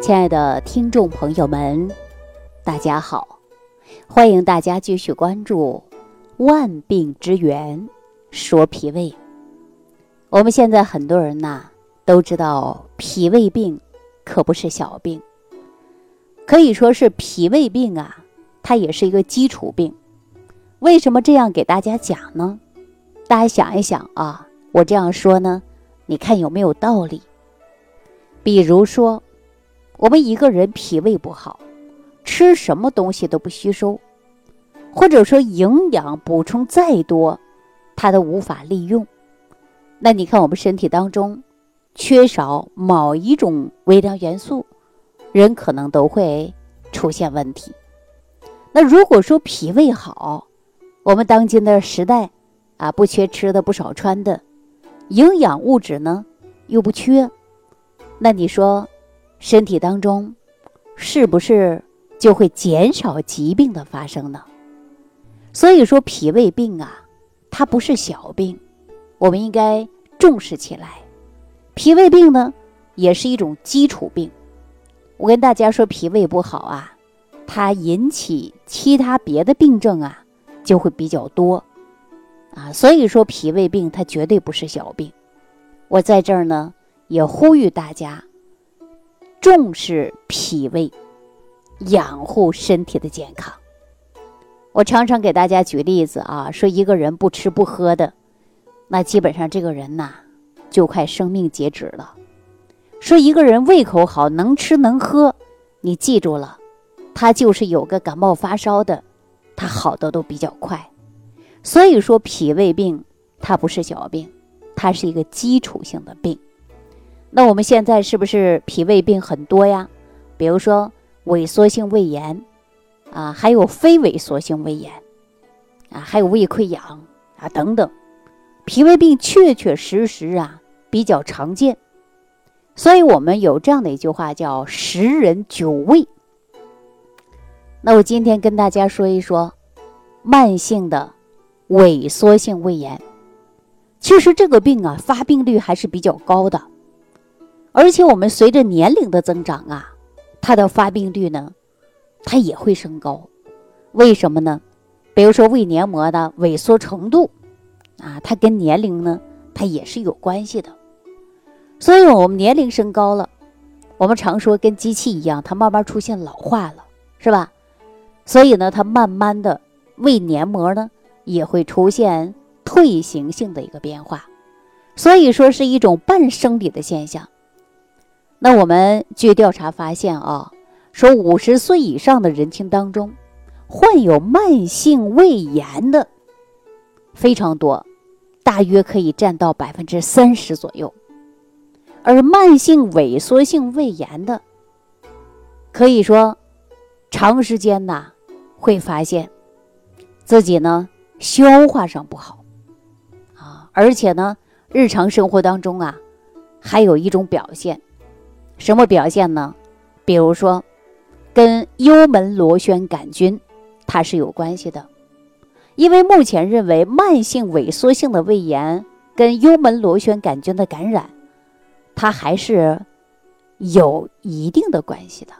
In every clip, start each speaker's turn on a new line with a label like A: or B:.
A: 亲爱的听众朋友们，大家好！欢迎大家继续关注《万病之源说脾胃》。我们现在很多人呐都知道，脾胃病可不是小病，可以说是脾胃病啊，它也是一个基础病。为什么这样给大家讲呢？大家想一想啊，我这样说呢，你看有没有道理？比如说。我们一个人脾胃不好，吃什么东西都不吸收，或者说营养补充再多，它都无法利用。那你看我们身体当中缺少某一种微量元素，人可能都会出现问题。那如果说脾胃好，我们当今的时代啊，不缺吃的，不少穿的，营养物质呢又不缺，那你说？身体当中，是不是就会减少疾病的发生呢？所以说，脾胃病啊，它不是小病，我们应该重视起来。脾胃病呢，也是一种基础病。我跟大家说，脾胃不好啊，它引起其他别的病症啊，就会比较多啊。所以说，脾胃病它绝对不是小病。我在这儿呢，也呼吁大家。重视脾胃，养护身体的健康。我常常给大家举例子啊，说一个人不吃不喝的，那基本上这个人呐，就快生命截止了。说一个人胃口好，能吃能喝，你记住了，他就是有个感冒发烧的，他好的都比较快。所以说，脾胃病它不是小病，它是一个基础性的病。那我们现在是不是脾胃病很多呀？比如说萎缩性胃炎，啊，还有非萎缩性胃炎，啊，还有胃溃疡啊等等，脾胃病确确实实啊比较常见。所以我们有这样的一句话叫“十人九胃”。那我今天跟大家说一说慢性的萎缩性胃炎。其实这个病啊发病率还是比较高的。而且我们随着年龄的增长啊，它的发病率呢，它也会升高。为什么呢？比如说胃黏膜的萎缩程度啊，它跟年龄呢，它也是有关系的。所以，我们年龄升高了，我们常说跟机器一样，它慢慢出现老化了，是吧？所以呢，它慢慢的胃黏膜呢，也会出现退行性的一个变化。所以说，是一种半生理的现象。那我们据调查发现啊，说五十岁以上的人群当中，患有慢性胃炎的非常多，大约可以占到百分之三十左右。而慢性萎缩性胃炎的，可以说长时间呐，会发现自己呢消化上不好啊，而且呢日常生活当中啊，还有一种表现。什么表现呢？比如说，跟幽门螺旋杆菌，它是有关系的。因为目前认为，慢性萎缩性的胃炎跟幽门螺旋杆菌的感染，它还是有一定的关系的。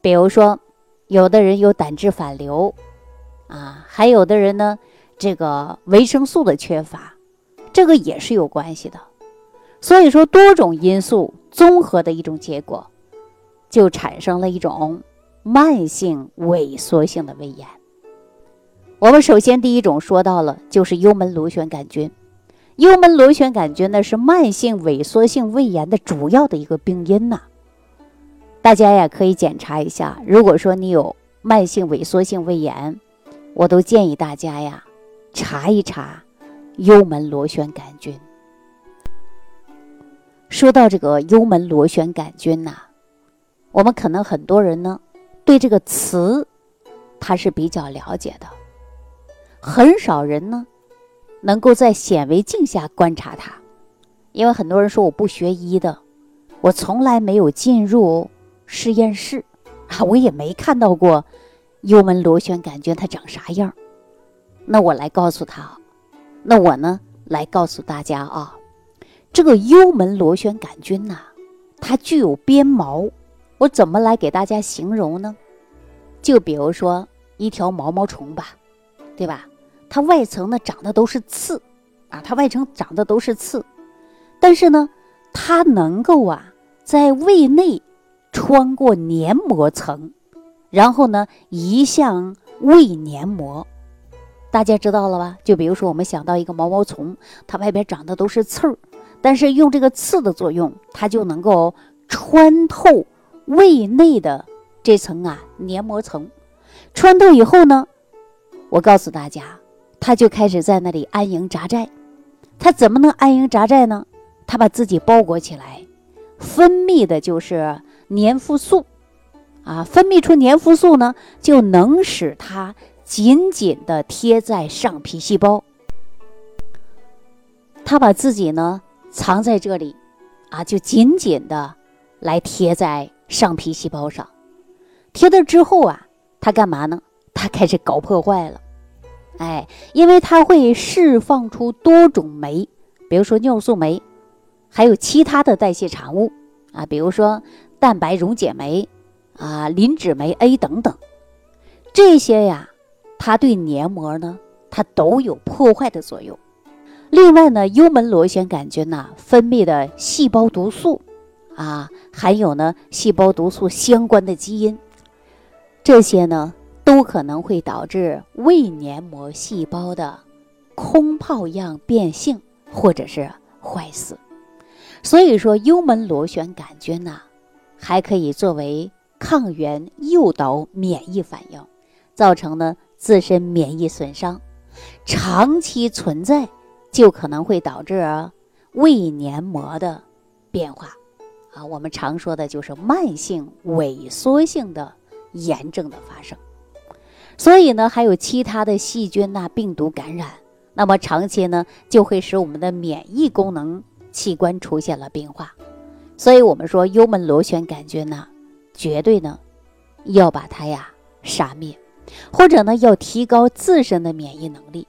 A: 比如说，有的人有胆汁反流，啊，还有的人呢，这个维生素的缺乏，这个也是有关系的。所以说，多种因素。综合的一种结果，就产生了一种慢性萎缩性的胃炎。我们首先第一种说到了，就是幽门螺旋杆菌。幽门螺旋杆菌呢是慢性萎缩性胃炎的主要的一个病因呐。大家呀可以检查一下，如果说你有慢性萎缩性胃炎，我都建议大家呀查一查幽门螺旋杆菌。说到这个幽门螺旋杆菌呐，我们可能很多人呢对这个词它是比较了解的，很少人呢能够在显微镜下观察它，因为很多人说我不学医的，我从来没有进入实验室啊，我也没看到过幽门螺旋杆菌它长啥样。那我来告诉他，那我呢来告诉大家啊。这个幽门螺旋杆菌呐，它具有鞭毛。我怎么来给大家形容呢？就比如说一条毛毛虫吧，对吧？它外层呢长的都是刺，啊，它外层长的都是刺，但是呢，它能够啊在胃内穿过黏膜层，然后呢移向胃黏膜。大家知道了吧？就比如说我们想到一个毛毛虫，它外边长的都是刺儿，但是用这个刺的作用，它就能够穿透。胃内的这层啊黏膜层穿透以后呢，我告诉大家，它就开始在那里安营扎寨。它怎么能安营扎寨呢？它把自己包裹起来，分泌的就是粘附素啊，分泌出粘附素呢，就能使它紧紧的贴在上皮细胞。它把自己呢藏在这里啊，就紧紧的来贴在。上皮细胞上贴的之后啊，它干嘛呢？它开始搞破坏了，哎，因为它会释放出多种酶，比如说尿素酶，还有其他的代谢产物啊，比如说蛋白溶解酶啊、磷脂酶 A 等等，这些呀，它对黏膜呢，它都有破坏的作用。另外呢，幽门螺旋杆菌呐分泌的细胞毒素。啊，含有呢细胞毒素相关的基因，这些呢都可能会导致胃黏膜细胞的空泡样变性或者是坏死。所以说，幽门螺旋杆菌呐，还可以作为抗原诱导免疫反应，造成呢自身免疫损伤，长期存在就可能会导致胃黏膜的变化。啊，我们常说的就是慢性萎缩性的炎症的发生，所以呢，还有其他的细菌呐、病毒感染，那么长期呢，就会使我们的免疫功能器官出现了变化。所以，我们说幽门螺旋杆菌呢，绝对呢要把它呀杀灭，或者呢要提高自身的免疫能力。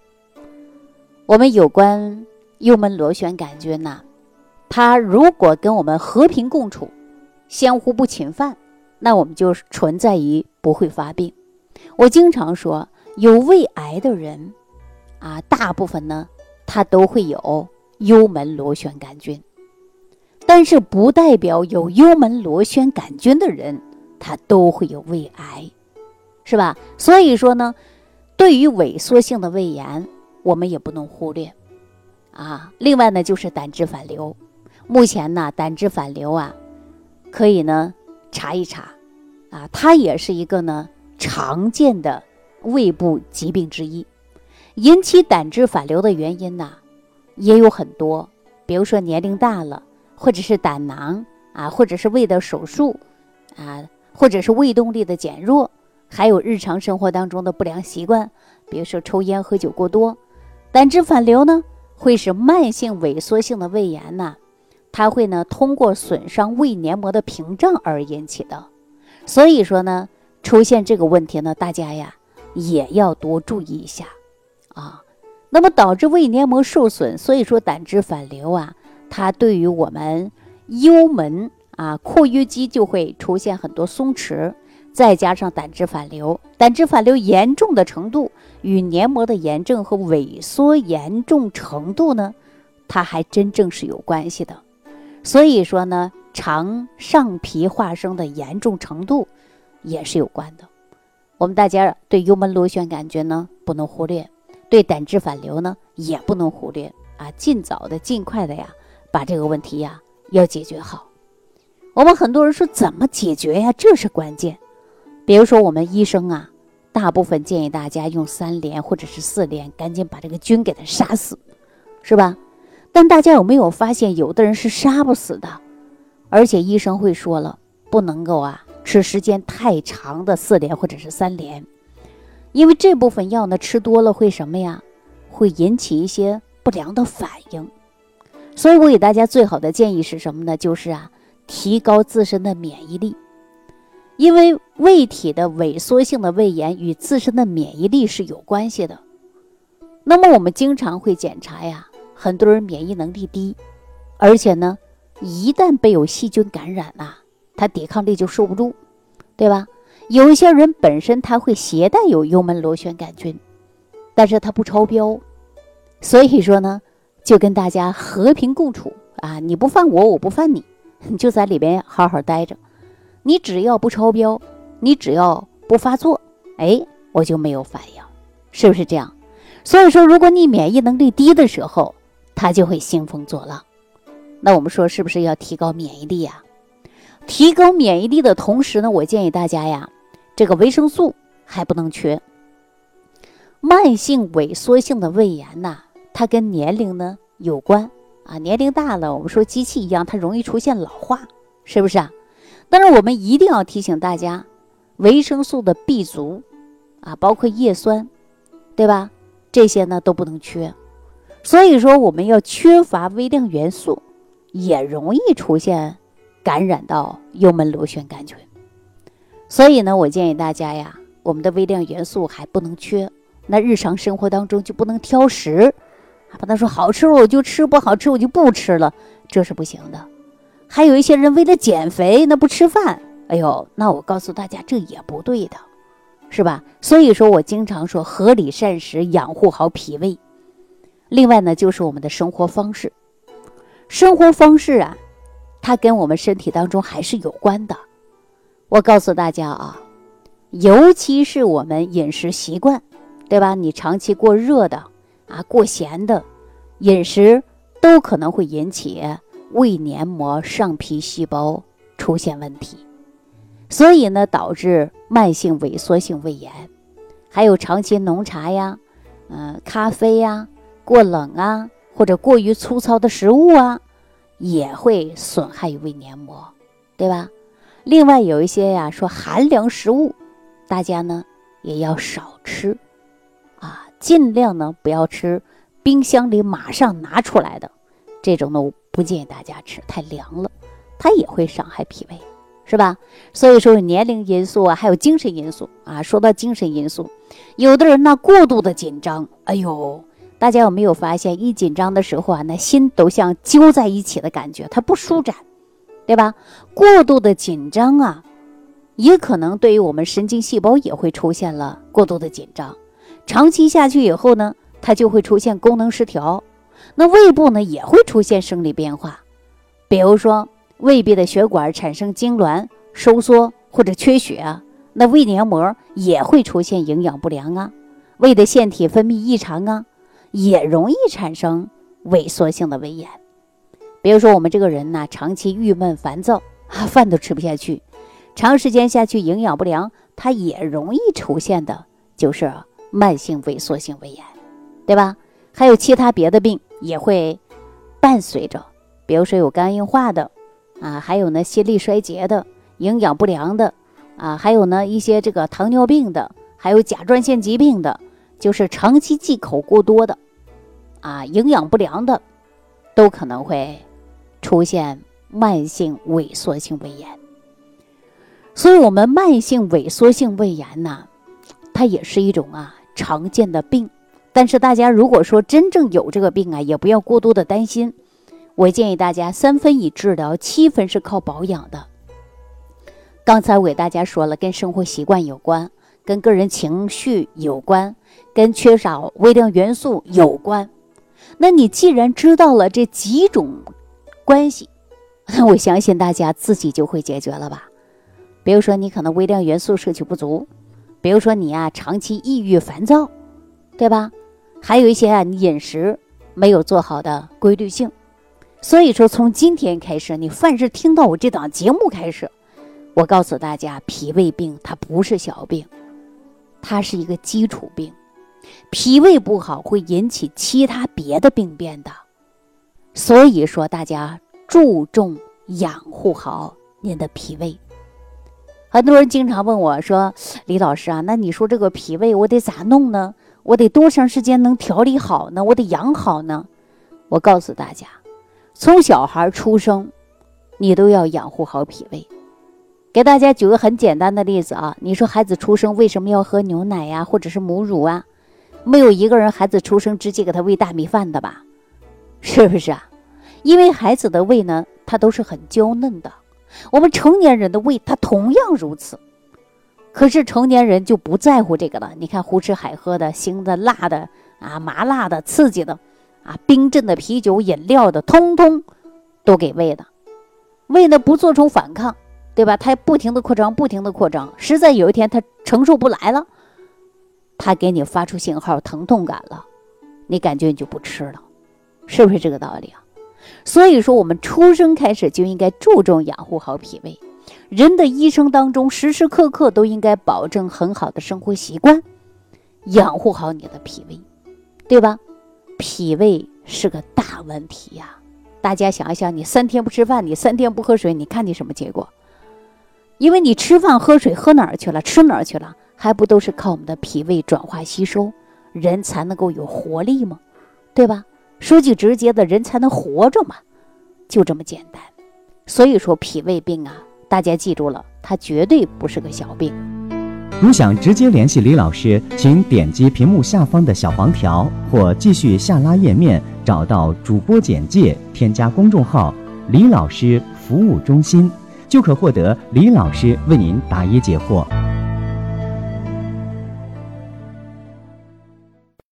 A: 我们有关幽门螺旋杆菌呢。它如果跟我们和平共处，相互不侵犯，那我们就存在于不会发病。我经常说，有胃癌的人，啊，大部分呢，他都会有幽门螺旋杆菌，但是不代表有幽门螺旋杆菌的人，他都会有胃癌，是吧？所以说呢，对于萎缩性的胃炎，我们也不能忽略，啊，另外呢，就是胆汁反流。目前呢，胆汁反流啊，可以呢查一查，啊，它也是一个呢常见的胃部疾病之一。引起胆汁反流的原因呢也有很多，比如说年龄大了，或者是胆囊啊，或者是胃的手术啊，或者是胃动力的减弱，还有日常生活当中的不良习惯，比如说抽烟喝酒过多。胆汁反流呢，会使慢性萎缩性的胃炎呢。它会呢通过损伤胃黏膜的屏障而引起的，所以说呢出现这个问题呢，大家呀也要多注意一下啊。那么导致胃黏膜受损，所以说胆汁反流啊，它对于我们幽门啊括约肌就会出现很多松弛，再加上胆汁反流，胆汁反流严重的程度与黏膜的炎症和萎缩严重程度呢，它还真正是有关系的。所以说呢，肠上皮化生的严重程度也是有关的。我们大家对幽门螺旋杆菌呢不能忽略，对胆汁反流呢也不能忽略啊！尽早的、尽快的呀，把这个问题呀要解决好。我们很多人说怎么解决呀？这是关键。比如说我们医生啊，大部分建议大家用三联或者是四联，赶紧把这个菌给它杀死，是吧？但大家有没有发现，有的人是杀不死的，而且医生会说了，不能够啊吃时间太长的四联或者是三联，因为这部分药呢吃多了会什么呀？会引起一些不良的反应。所以我给大家最好的建议是什么呢？就是啊，提高自身的免疫力，因为胃体的萎缩性的胃炎与自身的免疫力是有关系的。那么我们经常会检查呀。很多人免疫能力低，而且呢，一旦被有细菌感染呐，他抵抗力就受不住，对吧？有一些人本身他会携带有幽门螺旋杆菌，但是他不超标，所以说呢，就跟大家和平共处啊，你不犯我，我不犯你，你 就在里边好好待着。你只要不超标，你只要不发作，哎，我就没有反应，是不是这样？所以说，如果你免疫能力低的时候，它就会兴风作浪。那我们说是不是要提高免疫力呀？提高免疫力的同时呢，我建议大家呀，这个维生素还不能缺。慢性萎缩性的胃炎呐，它跟年龄呢有关啊，年龄大了，我们说机器一样，它容易出现老化，是不是啊？但是我们一定要提醒大家，维生素的 B 族啊，包括叶酸，对吧？这些呢都不能缺。所以说，我们要缺乏微量元素，也容易出现感染到幽门螺旋杆菌。所以呢，我建议大家呀，我们的微量元素还不能缺。那日常生活当中就不能挑食，啊不能说好吃我就吃，不好吃我就不吃了，这是不行的。还有一些人为了减肥，那不吃饭，哎呦，那我告诉大家，这也不对的，是吧？所以说我经常说，合理膳食，养护好脾胃。另外呢，就是我们的生活方式，生活方式啊，它跟我们身体当中还是有关的。我告诉大家啊，尤其是我们饮食习惯，对吧？你长期过热的啊，过咸的饮食，都可能会引起。胃黏膜上皮细胞出现问题，所以呢，导致慢性萎缩性胃炎，还有长期浓茶呀、嗯咖啡呀、过冷啊，或者过于粗糙的食物啊，也会损害胃黏膜，对吧？另外有一些呀，说寒凉食物，大家呢也要少吃，啊，尽量呢不要吃冰箱里马上拿出来的这种呢。不建议大家吃太凉了，它也会伤害脾胃，是吧？所以说有年龄因素啊，还有精神因素啊。说到精神因素，有的人呢过度的紧张，哎呦，大家有没有发现，一紧张的时候啊，那心都像揪在一起的感觉，它不舒展，对吧？过度的紧张啊，也可能对于我们神经细胞也会出现了过度的紧张，长期下去以后呢，它就会出现功能失调。那胃部呢也会出现生理变化，比如说胃壁的血管产生痉挛、收缩或者缺血啊，那胃黏膜也会出现营养不良啊，胃的腺体分泌异常啊，也容易产生萎缩性的胃炎。比如说我们这个人呢，长期郁闷烦躁啊，饭都吃不下去，长时间下去营养不良，它也容易出现的就是慢性萎缩性胃炎，对吧？还有其他别的病。也会伴随着，比如说有肝硬化的啊，还有呢心力衰竭的、营养不良的啊，还有呢一些这个糖尿病的，还有甲状腺疾病的，就是长期忌口过多的啊，营养不良的，都可能会出现慢性萎缩性胃炎。所以，我们慢性萎缩性胃炎呢，它也是一种啊常见的病。但是大家如果说真正有这个病啊，也不要过多的担心。我建议大家三分以治疗，七分是靠保养的。刚才我给大家说了，跟生活习惯有关，跟个人情绪有关，跟缺少微量元素有关。那你既然知道了这几种关系，那 我相信大家自己就会解决了吧？比如说你可能微量元素摄取不足，比如说你呀长期抑郁烦躁，对吧？还有一些啊，你饮食没有做好的规律性，所以说从今天开始，你凡是听到我这档节目开始，我告诉大家，脾胃病它不是小病，它是一个基础病，脾胃不好会引起其他别的病变的，所以说大家注重养护好您的脾胃。很多人经常问我说：“李老师啊，那你说这个脾胃我得咋弄呢？”我得多长时间能调理好呢？我得养好呢。我告诉大家，从小孩出生，你都要养护好脾胃。给大家举个很简单的例子啊，你说孩子出生为什么要喝牛奶呀，或者是母乳啊？没有一个人孩子出生直接给他喂大米饭的吧？是不是啊？因为孩子的胃呢，它都是很娇嫩的。我们成年人的胃，它同样如此。可是成年人就不在乎这个了。你看，胡吃海喝的、腥的、辣的啊、麻辣的、刺激的啊、冰镇的啤酒、饮料的，通通都给胃的。胃呢不做出反抗，对吧？它不停的扩张，不停的扩张，实在有一天它承受不来了，它给你发出信号，疼痛感了，你感觉你就不吃了，是不是这个道理啊？所以说，我们出生开始就应该注重养护好脾胃。人的一生当中，时时刻刻都应该保证很好的生活习惯，养护好你的脾胃，对吧？脾胃是个大问题呀！大家想一想，你三天不吃饭，你三天不喝水，你看你什么结果？因为你吃饭喝水喝哪儿去了？吃哪儿去了？还不都是靠我们的脾胃转化吸收，人才能够有活力吗？对吧？说句直接的，人才能活着嘛，就这么简单。所以说，脾胃病啊。大家记住了，它绝对不是个小病。
B: 如想直接联系李老师，请点击屏幕下方的小黄条，或继续下拉页面，找到主播简介，添加公众号“李老师服务中心”，就可获得李老师为您答疑解惑。